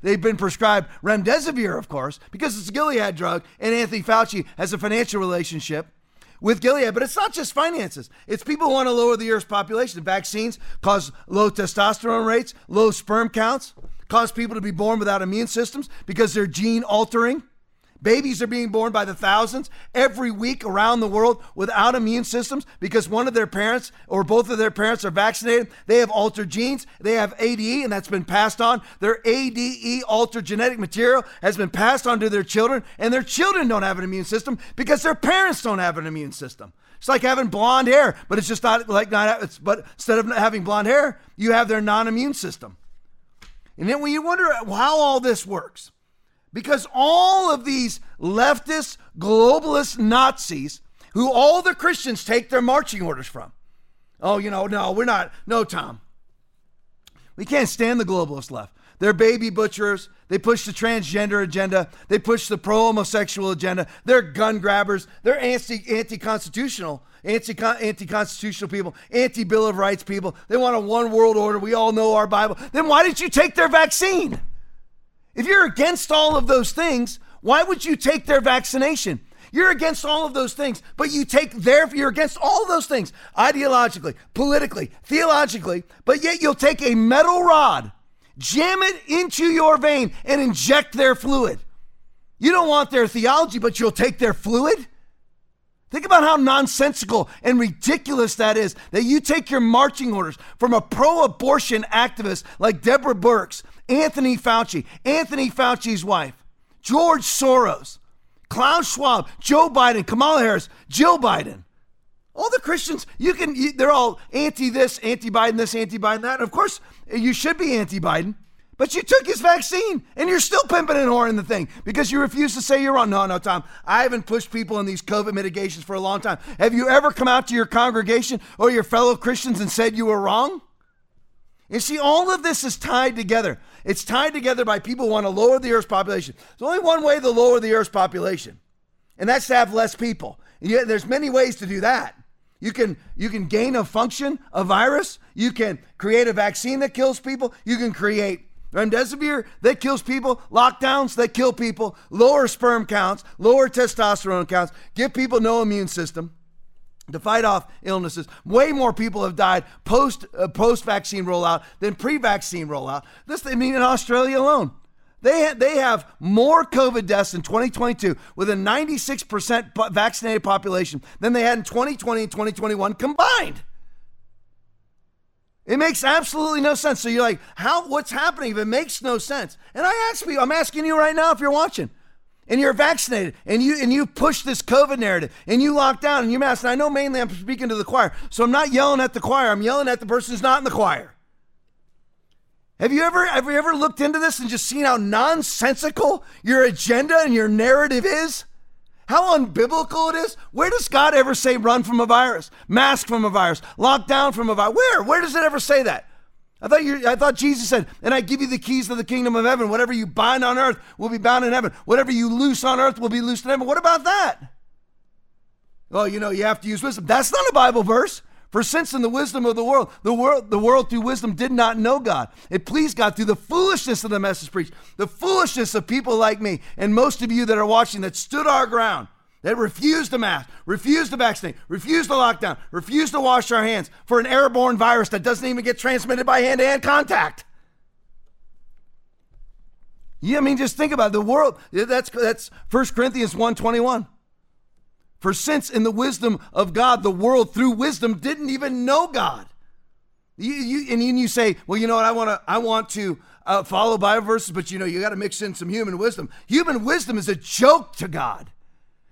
they've been prescribed remdesivir, of course, because it's a Gilead drug, and Anthony Fauci has a financial relationship with Gilead. But it's not just finances; it's people who want to lower the Earth's population. Vaccines cause low testosterone rates, low sperm counts, cause people to be born without immune systems because they're gene altering. Babies are being born by the thousands every week around the world without immune systems because one of their parents or both of their parents are vaccinated. They have altered genes. They have ADE, and that's been passed on. Their ADE altered genetic material has been passed on to their children, and their children don't have an immune system because their parents don't have an immune system. It's like having blonde hair, but it's just not like not. It's, but instead of having blonde hair, you have their non-immune system. And then when you wonder how all this works, because all of these leftist, globalist Nazis who all the Christians take their marching orders from. Oh, you know, no, we're not. No, Tom. We can't stand the globalist left. They're baby butchers. They push the transgender agenda. They push the pro homosexual agenda. They're gun grabbers. They're anti constitutional, anti constitutional people, anti Bill of Rights people. They want a one world order. We all know our Bible. Then why did you take their vaccine? If you're against all of those things, why would you take their vaccination? You're against all of those things, but you take their, you're against all those things ideologically, politically, theologically, but yet you'll take a metal rod, jam it into your vein, and inject their fluid. You don't want their theology, but you'll take their fluid? Think about how nonsensical and ridiculous that is that you take your marching orders from a pro abortion activist like Deborah Birx, Anthony Fauci, Anthony Fauci's wife, George Soros, Klaus Schwab, Joe Biden, Kamala Harris, Jill Biden. All the Christians, you can, they're all anti this, anti Biden, this, anti Biden, that. And of course, you should be anti Biden But you took his vaccine and you're still pimping and whoring the thing because you refuse to say you're wrong. No, no, Tom. I haven't pushed people in these COVID mitigations for a long time. Have you ever come out to your congregation or your fellow Christians and said you were wrong? You see, all of this is tied together. It's tied together by people who want to lower the Earth's population. There's only one way to lower the Earth's population, and that's to have less people. And yet, there's many ways to do that. You can you can gain a function, a virus. You can create a vaccine that kills people. You can create remdesivir that kills people, lockdowns that kill people, lower sperm counts, lower testosterone counts, give people no immune system to fight off illnesses. Way more people have died post uh, post vaccine rollout than pre vaccine rollout. This I mean in Australia alone. They, ha- they have more COVID deaths in 2022 with a 96% vaccinated population than they had in 2020 and 2021 combined. It makes absolutely no sense. So you're like, how? What's happening? If it makes no sense, and I ask you, I'm asking you right now, if you're watching, and you're vaccinated, and you and you push this COVID narrative, and you lock down, and you mask. And I know mainly I'm speaking to the choir, so I'm not yelling at the choir. I'm yelling at the person who's not in the choir. Have you ever have you ever looked into this and just seen how nonsensical your agenda and your narrative is? How unbiblical it is? Where does God ever say run from a virus, mask from a virus, lock down from a virus? Where? Where does it ever say that? I thought you I thought Jesus said, "And I give you the keys to the kingdom of heaven. Whatever you bind on earth will be bound in heaven. Whatever you loose on earth will be loosed in heaven." What about that? Well, you know, you have to use wisdom. That's not a Bible verse. For since in the wisdom of the world, the world, the world through wisdom did not know God. It pleased God through the foolishness of the message preached, the foolishness of people like me, and most of you that are watching that stood our ground, that refused to mask, refused to vaccinate, refused to lock down, refused to wash our hands for an airborne virus that doesn't even get transmitted by hand-to-hand contact. Yeah, I mean, just think about it. the world. That's that's 1 Corinthians 121. For since in the wisdom of God, the world through wisdom didn't even know God. You, you, and you say, well, you know what? I want to, I want to uh, follow Bible verses, but you know, you got to mix in some human wisdom. Human wisdom is a joke to God.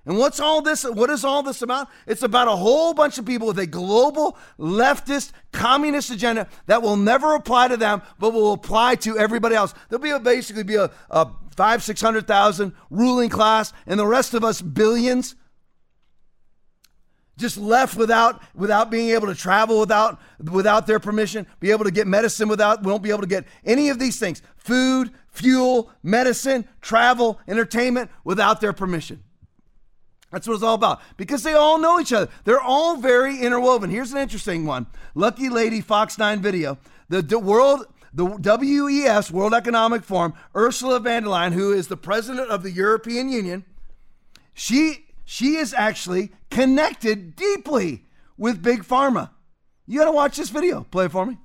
And what's all this? What is all this about? It's about a whole bunch of people with a global leftist communist agenda that will never apply to them, but will apply to everybody else. There'll be a, basically be a, a five, six hundred thousand ruling class, and the rest of us billions just left without without being able to travel without without their permission, be able to get medicine without won't be able to get any of these things. Food, fuel, medicine, travel, entertainment without their permission. That's what it's all about because they all know each other. They're all very interwoven. Here's an interesting one. Lucky Lady Fox 9 video. The, the world the WES, World Economic Forum, Ursula von der Leyen, who is the president of the European Union, she she is actually connected deeply with Big Pharma. You got to watch this video. Play it for me.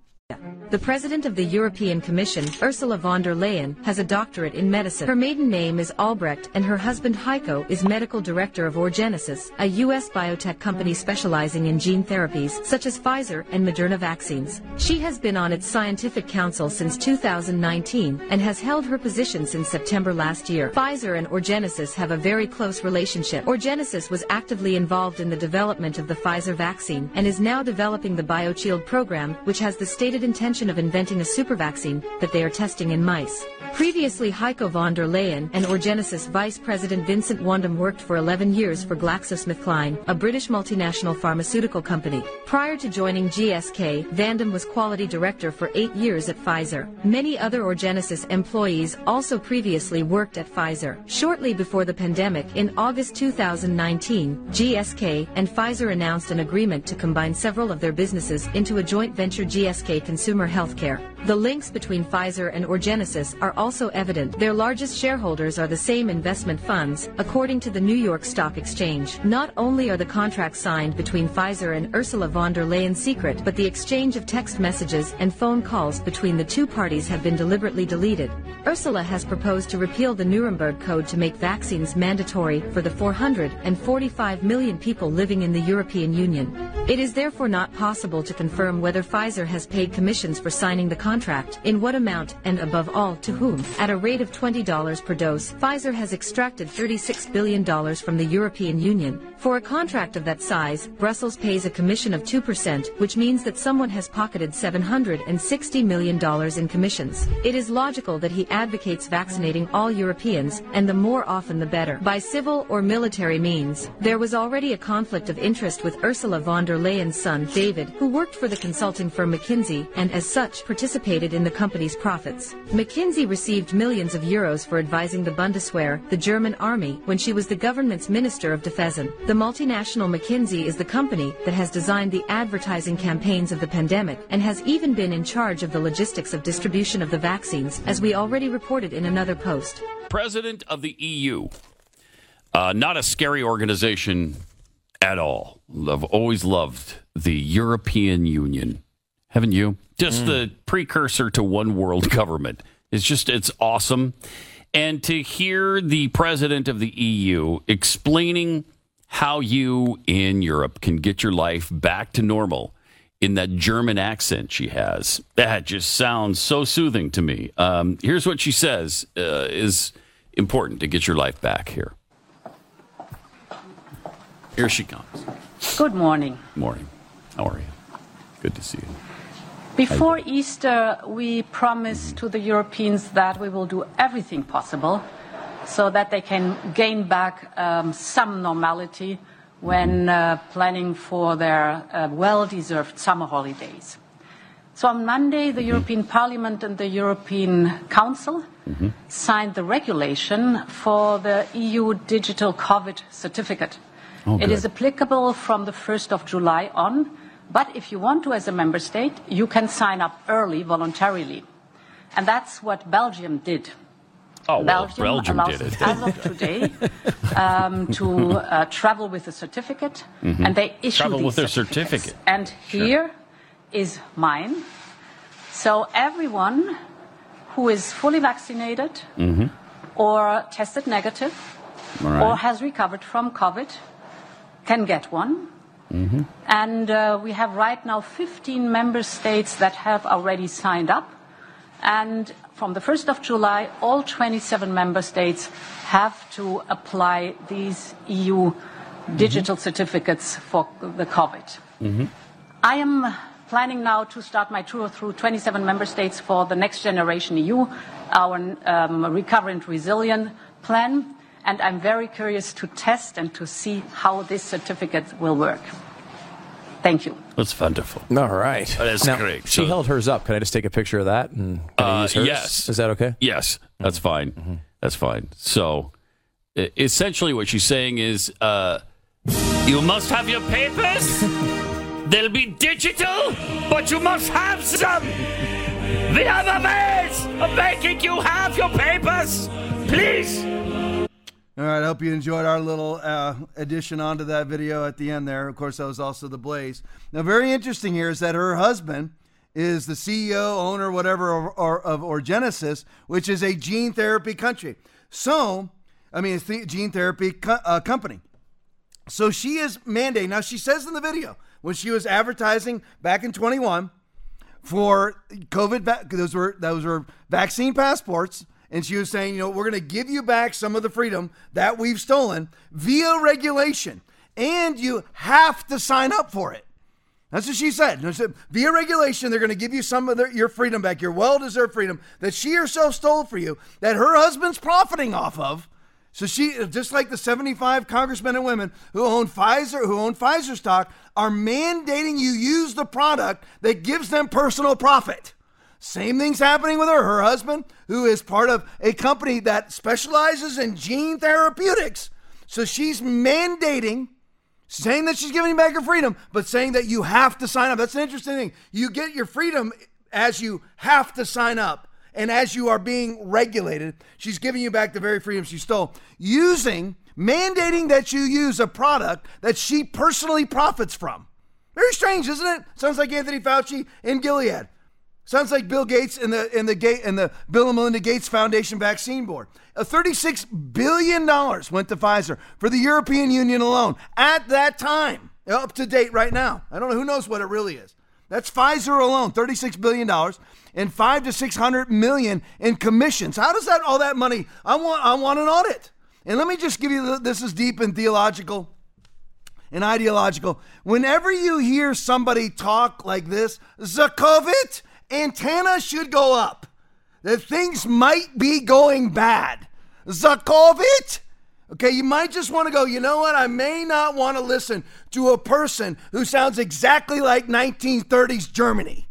The president of the European Commission, Ursula von der Leyen, has a doctorate in medicine. Her maiden name is Albrecht, and her husband Heiko is medical director of Orgenesis, a U.S. biotech company specializing in gene therapies, such as Pfizer and Moderna vaccines. She has been on its scientific council since 2019 and has held her position since September last year. Pfizer and Orgenesis have a very close relationship. Orgenesis was actively involved in the development of the Pfizer vaccine and is now developing the BioShield program, which has the stated intention of inventing a super vaccine that they are testing in mice. Previously, Heiko von der Leyen and Orgenesis Vice President Vincent Wandum worked for 11 years for GlaxoSmithKline, a British multinational pharmaceutical company. Prior to joining GSK, Wandum was quality director for eight years at Pfizer. Many other Orgenesis employees also previously worked at Pfizer. Shortly before the pandemic, in August 2019, GSK and Pfizer announced an agreement to combine several of their businesses into a joint venture GSK Consumer Healthcare. The links between Pfizer and Orgenesis are also evident. Their largest shareholders are the same investment funds, according to the New York Stock Exchange. Not only are the contracts signed between Pfizer and Ursula von der Leyen secret, but the exchange of text messages and phone calls between the two parties have been deliberately deleted. Ursula has proposed to repeal the Nuremberg Code to make vaccines mandatory for the 445 million people living in the European Union. It is therefore not possible to confirm whether Pfizer has paid commissions for signing the contract, in what amount, and above all, to whom. At a rate of $20 per dose, Pfizer has extracted $36 billion from the European Union. For a contract of that size, Brussels pays a commission of 2%, which means that someone has pocketed $760 million in commissions. It is logical that he advocates vaccinating all Europeans, and the more often the better, by civil or military means. There was already a conflict of interest with Ursula von der Leyen's son, David, who worked for the consulting firm McKinsey and as such participated in the company's profits. McKinsey received millions of euros for advising the Bundeswehr, the German army, when she was the government's Minister of Defense. The multinational McKinsey is the company that has designed the advertising campaigns of the pandemic and has even been in charge of the logistics of distribution of the vaccines, as we already reported in another post. President of the EU. Uh, not a scary organization at all. I've always loved the European Union. Haven't you? Just the precursor to one world government. It's just, it's awesome. And to hear the president of the EU explaining how you in Europe can get your life back to normal in that German accent she has, that just sounds so soothing to me. Um, here's what she says uh, is important to get your life back here. Here she comes. Good morning. Morning. How are you? Good to see you. Before Easter, we promised to the Europeans that we will do everything possible so that they can gain back um, some normality when uh, planning for their uh, well deserved summer holidays. So on Monday, the European Parliament and the European Council signed the regulation for the EU digital COVID certificate. Oh, it is applicable from the 1st of July on, but if you want to as a member state, you can sign up early voluntarily. And that's what Belgium did. Oh, well, Belgium, allows did it. as of today [laughs] um, to uh, travel with a certificate, Mhm. and they issue Travel with their certificate. And here is mine. So everyone who is fully vaccinated Mm-hmm. or tested negative right. or has recovered from COVID can get one. Mm-hmm. And uh, we have right now 15 member states that have already signed up. And from the 1st of July, all 27 member states have to apply these EU digital certificates for the COVID. Mm-hmm. I am planning now to start my tour through 27 member states for the Next Generation EU, our um, Recover and Resilient plan, and I'm very curious to test and to see how this certificate will work. Thank you. That's wonderful. All right. That is Now, great. She So- held hers up. Can I just take a picture of that? And can I Uh, use hers? yes. Is that okay? Yes, that's fine. That's fine. So, essentially, what she's saying is, uh, you must have your papers. [laughs] They'll be digital, but you must have some. We have a ways of making you have your papers. Please. All right, I hope you enjoyed our little uh, addition onto that video at the end there. Of course, that was also the Blaze. Now, very interesting here is that her husband is the CEO, owner, whatever, of, or, of Orgenesis, which is a gene therapy country. So, I mean, it's a gene therapy co- uh, company. So she is mandating. Now, she says in the video when she was advertising back in 21 for COVID, those were those were vaccine passports, and she was saying, you know, we're going to give you back some of the freedom that we've stolen via regulation, and you have to sign up for it. That's what she said. She said, Via regulation, they're going to give you some of their, your freedom back, your well deserved freedom that she herself stole for you, that her husband's profiting off of. So she, just like the 75 congressmen and women who own Pfizer, who own Pfizer stock, are mandating you use the product that gives them personal profit. Same thing's happening with her. Her husband, who is part of a company that specializes in gene therapeutics. So she's mandating saying that she's giving back her freedom, but saying that you have to sign up. That's an interesting thing. You get your freedom as you have to sign up and as you are being regulated. She's giving you back the very freedom she stole using, mandating that you use a product that she personally profits from. Very strange, isn't it? Sounds like Anthony Fauci in Gilead. Sounds like Bill Gates and the and the Gate and the Bill and Melinda Gates Foundation Vaccine Board. A 36 billion dollars went to Pfizer for the European Union alone at that time. up to date right now. I don't know who knows what it really is. That's Pfizer alone, thirty-six billion dollars and five to 600 million in commissions. How does that, all that money? I want, I want an audit. And let me just give you, this is deep and theological and ideological. Whenever you hear somebody talk like this, Zakovit, antenna should go up. That things might be going bad. Zakovit, Okay, you might just want to go, you know what? I may not want to listen to a person who sounds exactly like 1930s Germany.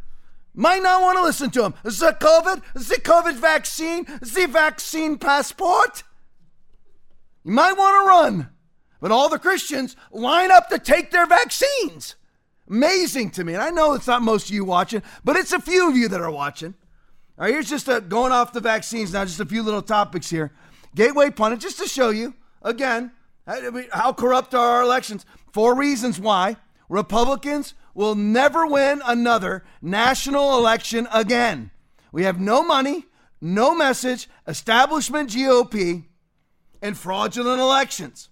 Might not want to listen to him. The COVID, the COVID vaccine, the vaccine passport. You might want to run. But all the Christians line up to take their vaccines. Amazing to me. And I know it's not most of you watching, but it's a few of you that are watching. All right, here's just a, going off the vaccines now, just a few little topics here. Gateway pundit, just to show you Again, uh, how corrupt are our elections? Four reasons why Republicans will never win another national election again. We have no money, no message, establishment GOP, and fraudulent elections.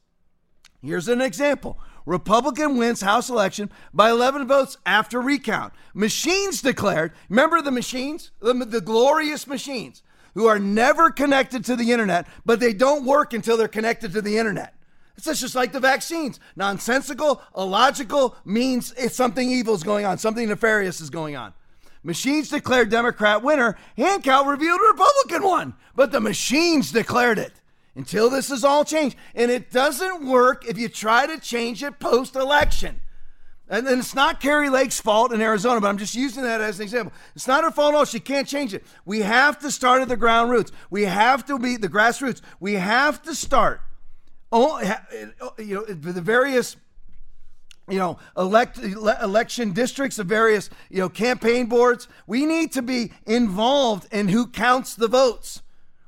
Here's an example. Republican wins House election by 11 votes after recount. Machines declared, remember the machines? The, the glorious machines who are never connected to the internet, but they don't work until they're connected to the internet. It's just like the vaccines. Nonsensical, illogical means it's something evil is going on, something nefarious is going on. Machines declared Democrat winner. Hand count revealed Republican one, but the machines declared it. Until this is all changed. And it doesn't work if you try to change it post election. And, and it's not Kari Lake's fault in Arizona, but I'm just using that as an example. It's not her fault at all. She can't change it. We have to start at the ground roots. We have to be the grassroots. We have to start. You know, the various you know, elect, election districts of various, you know, campaign boards. We need to be involved in who counts the votes.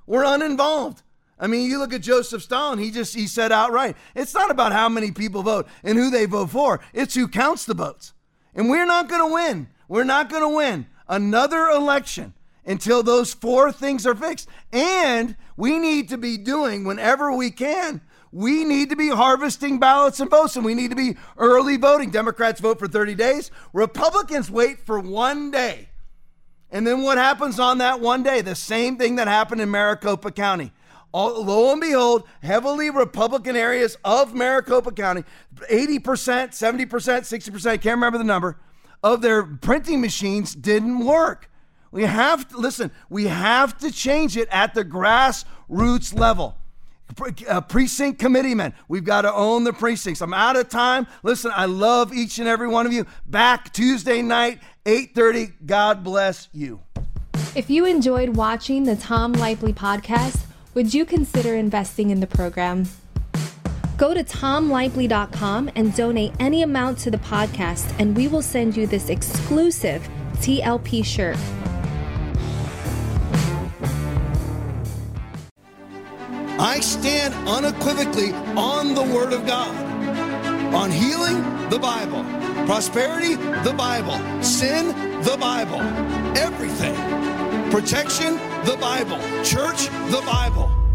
We're uninvolved. I mean, you look at Joseph Stalin, he just he said outright, it's not about how many people vote and who they vote for. It's who counts the votes. And we're not going to win. We're not going to win another election until those four things are fixed. And we need to be doing whenever we can we need to be harvesting ballots and votes, and we need to be early voting. Democrats vote for 30 days, Republicans wait for one day. And then what happens on that one day? The same thing that happened in Maricopa County all, lo and behold, heavily Republican areas of Maricopa County, 80%, 70%, 60%, I can't remember the number, of their printing machines didn't work. We have to, listen, we have to change it at the grassroots level. Uh, precinct committeemen, we've got to own the precincts. I'm out of time. Listen, I love each and every one of you. Back Tuesday night, 8:30. God bless you. If you enjoyed watching the Tom Lively podcast, would you consider investing in the program? Go to tomlively.com and donate any amount to the podcast, and we will send you this exclusive TLP shirt. I stand unequivocally on the Word of God. On healing, the Bible. Prosperity, the Bible. Sin, the Bible. Everything Protection, the Bible. Church, the Bible.